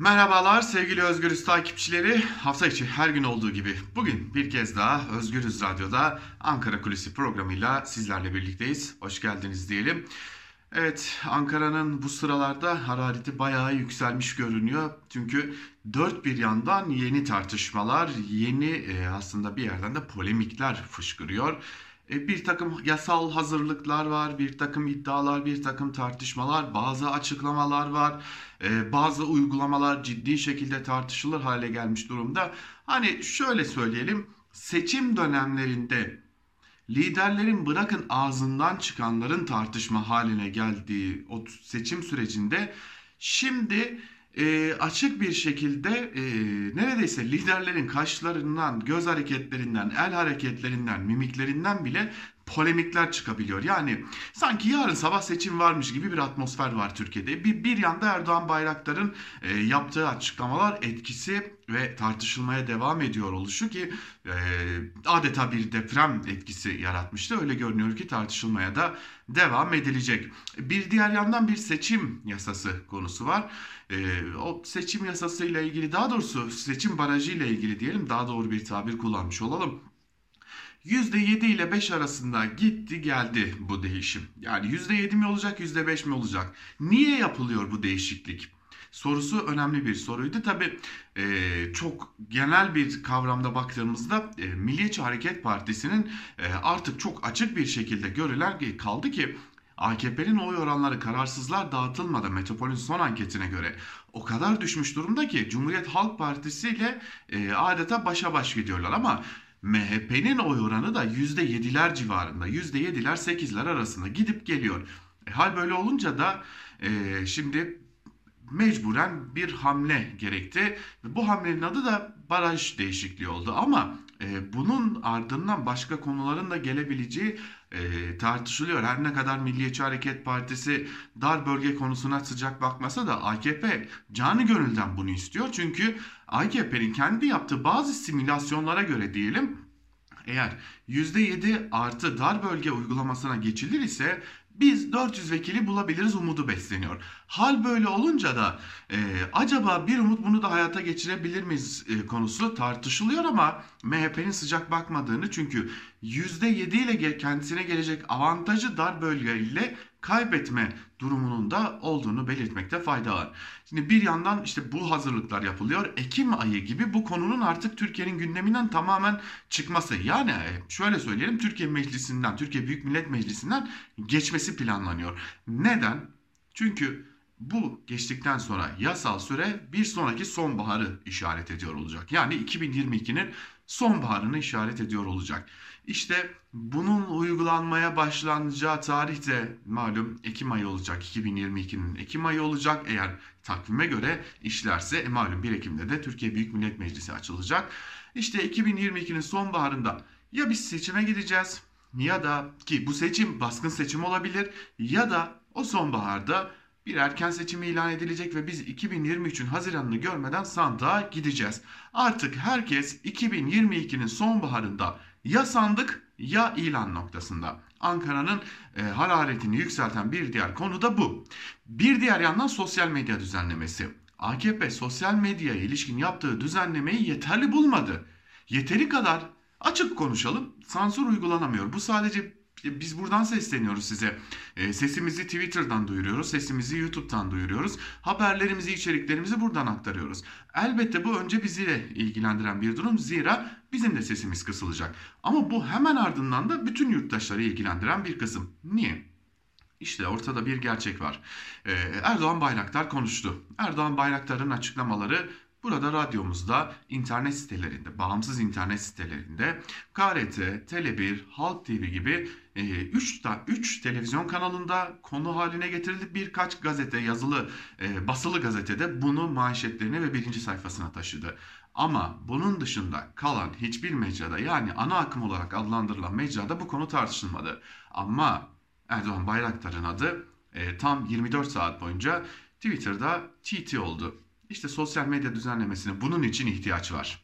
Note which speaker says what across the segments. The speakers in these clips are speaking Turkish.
Speaker 1: Merhabalar sevgili Özgürüz takipçileri. Hafta içi her gün olduğu gibi bugün bir kez daha Özgürüz Radyo'da Ankara Kulisi programıyla sizlerle birlikteyiz. Hoş geldiniz diyelim. Evet Ankara'nın bu sıralarda harareti bayağı yükselmiş görünüyor. Çünkü dört bir yandan yeni tartışmalar, yeni e, aslında bir yerden de polemikler fışkırıyor. E, bir takım yasal hazırlıklar var, bir takım iddialar, bir takım tartışmalar, bazı açıklamalar var, e, bazı uygulamalar ciddi şekilde tartışılır hale gelmiş durumda. Hani şöyle söyleyelim, seçim dönemlerinde liderlerin bırakın ağzından çıkanların tartışma haline geldiği o seçim sürecinde şimdi e, açık bir şekilde e, neredeyse liderlerin kaşlarından, göz hareketlerinden, el hareketlerinden, mimiklerinden bile polemikler çıkabiliyor. Yani sanki yarın sabah seçim varmış gibi bir atmosfer var Türkiye'de. Bir, bir yanda Erdoğan Bayraktar'ın e, yaptığı açıklamalar etkisi ve tartışılmaya devam ediyor oluşu ki e, adeta bir deprem etkisi yaratmıştı. Öyle görünüyor ki tartışılmaya da devam edilecek. Bir diğer yandan bir seçim yasası konusu var. E, o seçim yasası ile ilgili daha doğrusu seçim barajı ile ilgili diyelim daha doğru bir tabir kullanmış olalım. %7 ile 5 arasında gitti geldi bu değişim. Yani %7 mi olacak %5 mi olacak? Niye yapılıyor bu değişiklik? Sorusu önemli bir soruydu. Tabi e, çok genel bir kavramda baktığımızda e, Milliyetçi Hareket Partisi'nin e, artık çok açık bir şekilde görülen kaldı ki AKP'nin oy oranları kararsızlar dağıtılmadı Metropol'ün son anketine göre o kadar düşmüş durumda ki Cumhuriyet Halk Partisi ile e, adeta başa baş gidiyorlar ama MHP'nin oy oranı da %7'ler civarında. %7'ler 8'ler arasında gidip geliyor. E, hal böyle olunca da e, şimdi mecburen bir hamle gerekti. Bu hamlenin adı da baraj değişikliği oldu. Ama bunun ardından başka konuların da gelebileceği e, tartışılıyor. Her ne kadar Milliyetçi Hareket Partisi dar bölge konusuna sıcak bakmasa da AKP canı gönülden bunu istiyor. Çünkü AKP'nin kendi yaptığı bazı simülasyonlara göre diyelim eğer %7 artı dar bölge uygulamasına geçilir ise biz 400 vekili bulabiliriz umudu besleniyor. Hal böyle olunca da e, acaba bir umut bunu da hayata geçirebilir miyiz e, konusu tartışılıyor ama MHP'nin sıcak bakmadığını çünkü %7 ile kendisine gelecek avantajı dar bölge ile kaybetme durumunun da olduğunu belirtmekte fayda var. Şimdi bir yandan işte bu hazırlıklar yapılıyor. Ekim ayı gibi bu konunun artık Türkiye'nin gündeminden tamamen çıkması. Yani e, şöyle söyleyelim Türkiye Meclisi'nden, Türkiye Büyük Millet Meclisi'nden geçmesi planlanıyor. Neden? Çünkü bu geçtikten sonra yasal süre bir sonraki sonbaharı işaret ediyor olacak. Yani 2022'nin sonbaharını işaret ediyor olacak. İşte bunun uygulanmaya başlanacağı tarih de malum Ekim ayı olacak. 2022'nin Ekim ayı olacak. Eğer takvime göre işlerse e, malum 1 Ekim'de de Türkiye Büyük Millet Meclisi açılacak. İşte 2022'nin sonbaharında ya biz seçime gideceğiz ya da ki bu seçim baskın seçim olabilir ya da o sonbaharda bir erken seçim ilan edilecek ve biz 2023'ün Haziran'ını görmeden sandığa gideceğiz. Artık herkes 2022'nin sonbaharında ya sandık ya ilan noktasında. Ankara'nın e, hararetini yükselten bir diğer konu da bu. Bir diğer yandan sosyal medya düzenlemesi. AKP sosyal medyaya ilişkin yaptığı düzenlemeyi yeterli bulmadı. Yeteri kadar açık konuşalım sansür uygulanamıyor. Bu sadece biz buradan sesleniyoruz size. E, sesimizi Twitter'dan duyuruyoruz, sesimizi YouTube'dan duyuruyoruz. Haberlerimizi, içeriklerimizi buradan aktarıyoruz. Elbette bu önce bizi ilgilendiren bir durum. Zira bizim de sesimiz kısılacak. Ama bu hemen ardından da bütün yurttaşları ilgilendiren bir kısım. Niye? İşte ortada bir gerçek var. Ee, Erdoğan Bayraktar konuştu. Erdoğan Bayraktar'ın açıklamaları Burada radyomuzda, internet sitelerinde, bağımsız internet sitelerinde KRT, Tele1, Halk TV gibi 3 e, 3 televizyon kanalında konu haline getirilip birkaç gazete, yazılı, e, basılı gazetede bunu manşetlerine ve birinci sayfasına taşıdı. Ama bunun dışında kalan hiçbir mecrada yani ana akım olarak adlandırılan mecrada bu konu tartışılmadı. Ama Erdoğan Bayraktar'ın adı e, tam 24 saat boyunca Twitter'da TT oldu. İşte sosyal medya düzenlemesine bunun için ihtiyaç var.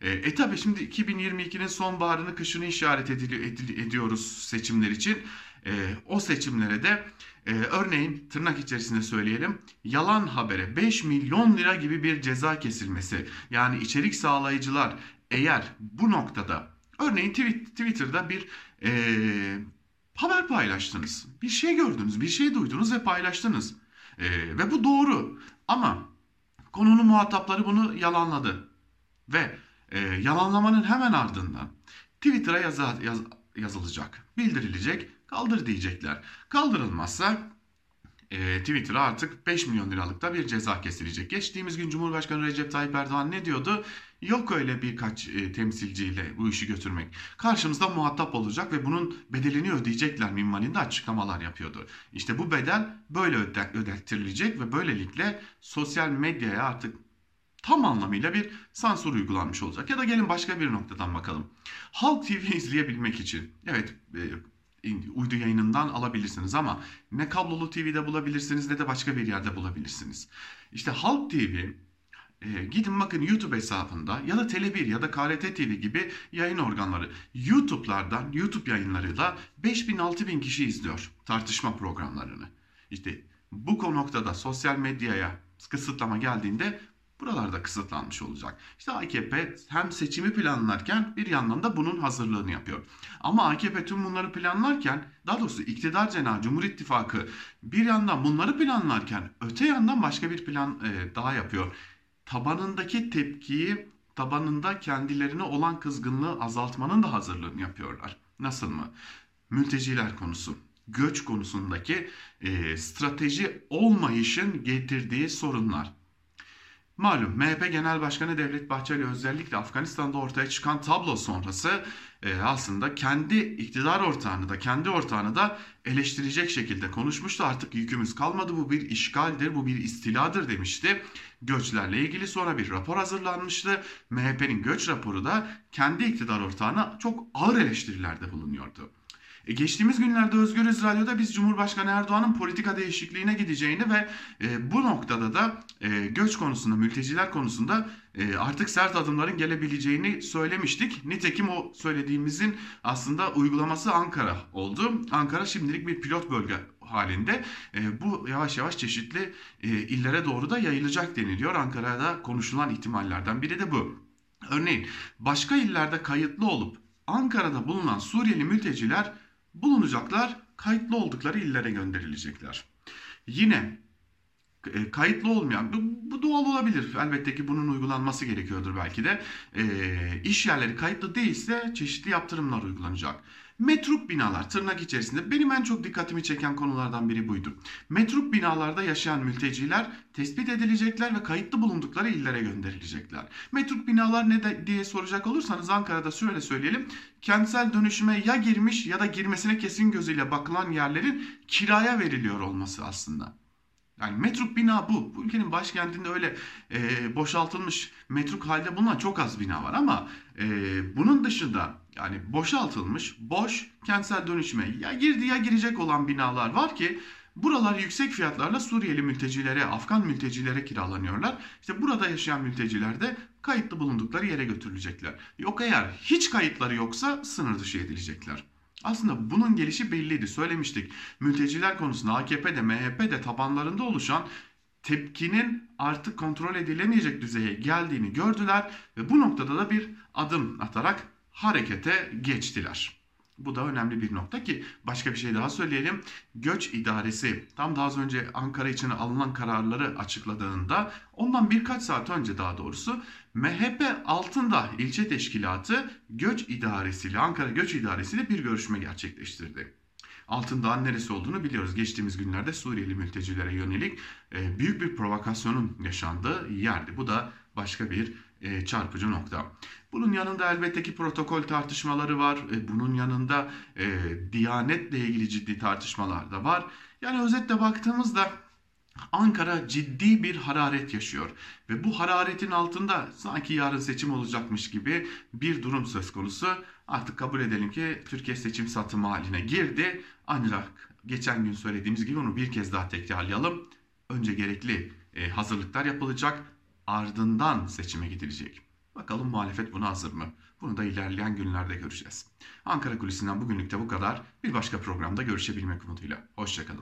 Speaker 1: E, e tabi şimdi 2022'nin sonbaharını kışını işaret edili, edili, ediyoruz seçimler için. E, o seçimlere de e, örneğin tırnak içerisinde söyleyelim yalan habere 5 milyon lira gibi bir ceza kesilmesi yani içerik sağlayıcılar eğer bu noktada örneğin Twitter'da bir e, haber paylaştınız bir şey gördünüz bir şey duydunuz ve paylaştınız e, ve bu doğru ama konunun muhatapları bunu yalanladı ve e, yalanlamanın hemen ardından Twitter'a yaza, yaz, yazılacak, bildirilecek, kaldır diyecekler. Kaldırılmazsa e, Twitter'a artık 5 milyon liralık da bir ceza kesilecek. Geçtiğimiz gün Cumhurbaşkanı Recep Tayyip Erdoğan ne diyordu? Yok öyle birkaç e, temsilciyle bu işi götürmek. Karşımızda muhatap olacak ve bunun bedelini ödeyecekler minvalinde açıklamalar yapıyordu. İşte bu bedel böyle öde, ödettirilecek ve böylelikle sosyal medyaya artık tam anlamıyla bir sansür uygulanmış olacak. Ya da gelin başka bir noktadan bakalım. Halk TV izleyebilmek için evet e, uydu yayınından alabilirsiniz ama ne kablolu TV'de bulabilirsiniz ne de başka bir yerde bulabilirsiniz. İşte Halk TV e, gidin bakın YouTube hesabında ya da Tele1 ya da KRT TV gibi yayın organları YouTube'lardan YouTube yayınlarıyla 5000-6000 kişi izliyor tartışma programlarını. İşte bu noktada sosyal medyaya kısıtlama geldiğinde buralarda kısıtlanmış olacak. İşte AKP hem seçimi planlarken bir yandan da bunun hazırlığını yapıyor. Ama AKP tüm bunları planlarken daha doğrusu iktidar cenahı Cumhur İttifakı bir yandan bunları planlarken öte yandan başka bir plan e, daha yapıyor. Tabanındaki tepkiyi tabanında kendilerine olan kızgınlığı azaltmanın da hazırlığını yapıyorlar. Nasıl mı? Mülteciler konusu göç konusundaki e, strateji olmayışın getirdiği sorunlar. Malum MHP Genel Başkanı Devlet Bahçeli özellikle Afganistan'da ortaya çıkan tablo sonrası e, aslında kendi iktidar ortağını da kendi ortağını da eleştirecek şekilde konuşmuştu. Artık yükümüz kalmadı bu bir işgaldir bu bir istiladır demişti. Göçlerle ilgili sonra bir rapor hazırlanmıştı. MHP'nin göç raporu da kendi iktidar ortağına çok ağır eleştirilerde bulunuyordu. E, geçtiğimiz günlerde Özgürüz Radyo'da biz Cumhurbaşkanı Erdoğan'ın politika değişikliğine gideceğini ve e, bu noktada da e, göç konusunda, mülteciler konusunda e, artık sert adımların gelebileceğini söylemiştik. Nitekim o söylediğimizin aslında uygulaması Ankara oldu. Ankara şimdilik bir pilot bölge halinde. E, bu yavaş yavaş çeşitli e, illere doğru da yayılacak deniliyor. Ankara'da konuşulan ihtimallerden biri de bu. Örneğin başka illerde kayıtlı olup Ankara'da bulunan Suriyeli mülteciler bulunacaklar, kayıtlı oldukları illere gönderilecekler. Yine e, kayıtlı olmayan, bu, bu doğal olabilir. Elbette ki bunun uygulanması gerekiyordur belki de. E, iş yerleri kayıtlı değilse çeşitli yaptırımlar uygulanacak. Metruk binalar tırnak içerisinde benim en çok dikkatimi çeken konulardan biri buydu. Metruk binalarda yaşayan mülteciler tespit edilecekler ve kayıtlı bulundukları illere gönderilecekler. Metruk binalar ne de, diye soracak olursanız Ankara'da şöyle söyleyelim. Kentsel dönüşüme ya girmiş ya da girmesine kesin gözüyle bakılan yerlerin kiraya veriliyor olması aslında. Yani metruk bina bu. Bu ülkenin başkentinde öyle e, boşaltılmış metruk halde bulunan çok az bina var ama e, bunun dışında yani boşaltılmış, boş, kentsel dönüşüme ya girdi ya girecek olan binalar var ki buralar yüksek fiyatlarla Suriyeli mültecilere, Afgan mültecilere kiralanıyorlar. İşte burada yaşayan mülteciler de kayıtlı bulundukları yere götürülecekler. Yok eğer hiç kayıtları yoksa sınır dışı edilecekler. Aslında bunun gelişi belliydi söylemiştik. Mülteciler konusunda AKP'de MHP'de tabanlarında oluşan tepkinin artık kontrol edilemeyecek düzeye geldiğini gördüler ve bu noktada da bir adım atarak harekete geçtiler. Bu da önemli bir nokta ki başka bir şey daha söyleyelim. Göç idaresi tam daha az önce Ankara için alınan kararları açıkladığında ondan birkaç saat önce daha doğrusu MHP altında ilçe teşkilatı göç idaresiyle Ankara göç idaresiyle bir görüşme gerçekleştirdi. Altındağ'ın neresi olduğunu biliyoruz. Geçtiğimiz günlerde Suriyeli mültecilere yönelik e, büyük bir provokasyonun yaşandığı yerdi. Bu da başka bir e, çarpıcı nokta. Bunun yanında elbette ki protokol tartışmaları var. E, bunun yanında e, Diyanetle ilgili ciddi tartışmalar da var. Yani özetle baktığımızda Ankara ciddi bir hararet yaşıyor ve bu hararetin altında sanki yarın seçim olacakmış gibi bir durum söz konusu. Artık kabul edelim ki Türkiye seçim satımı haline girdi. Ancak geçen gün söylediğimiz gibi onu bir kez daha tekrarlayalım. Önce gerekli e, hazırlıklar yapılacak, ardından seçime gidilecek. Bakalım muhalefet buna hazır mı? Bunu da ilerleyen günlerde göreceğiz. Ankara Kulisi'nden bugünlük de bu kadar. Bir başka programda görüşebilmek umuduyla. Hoşçakalın.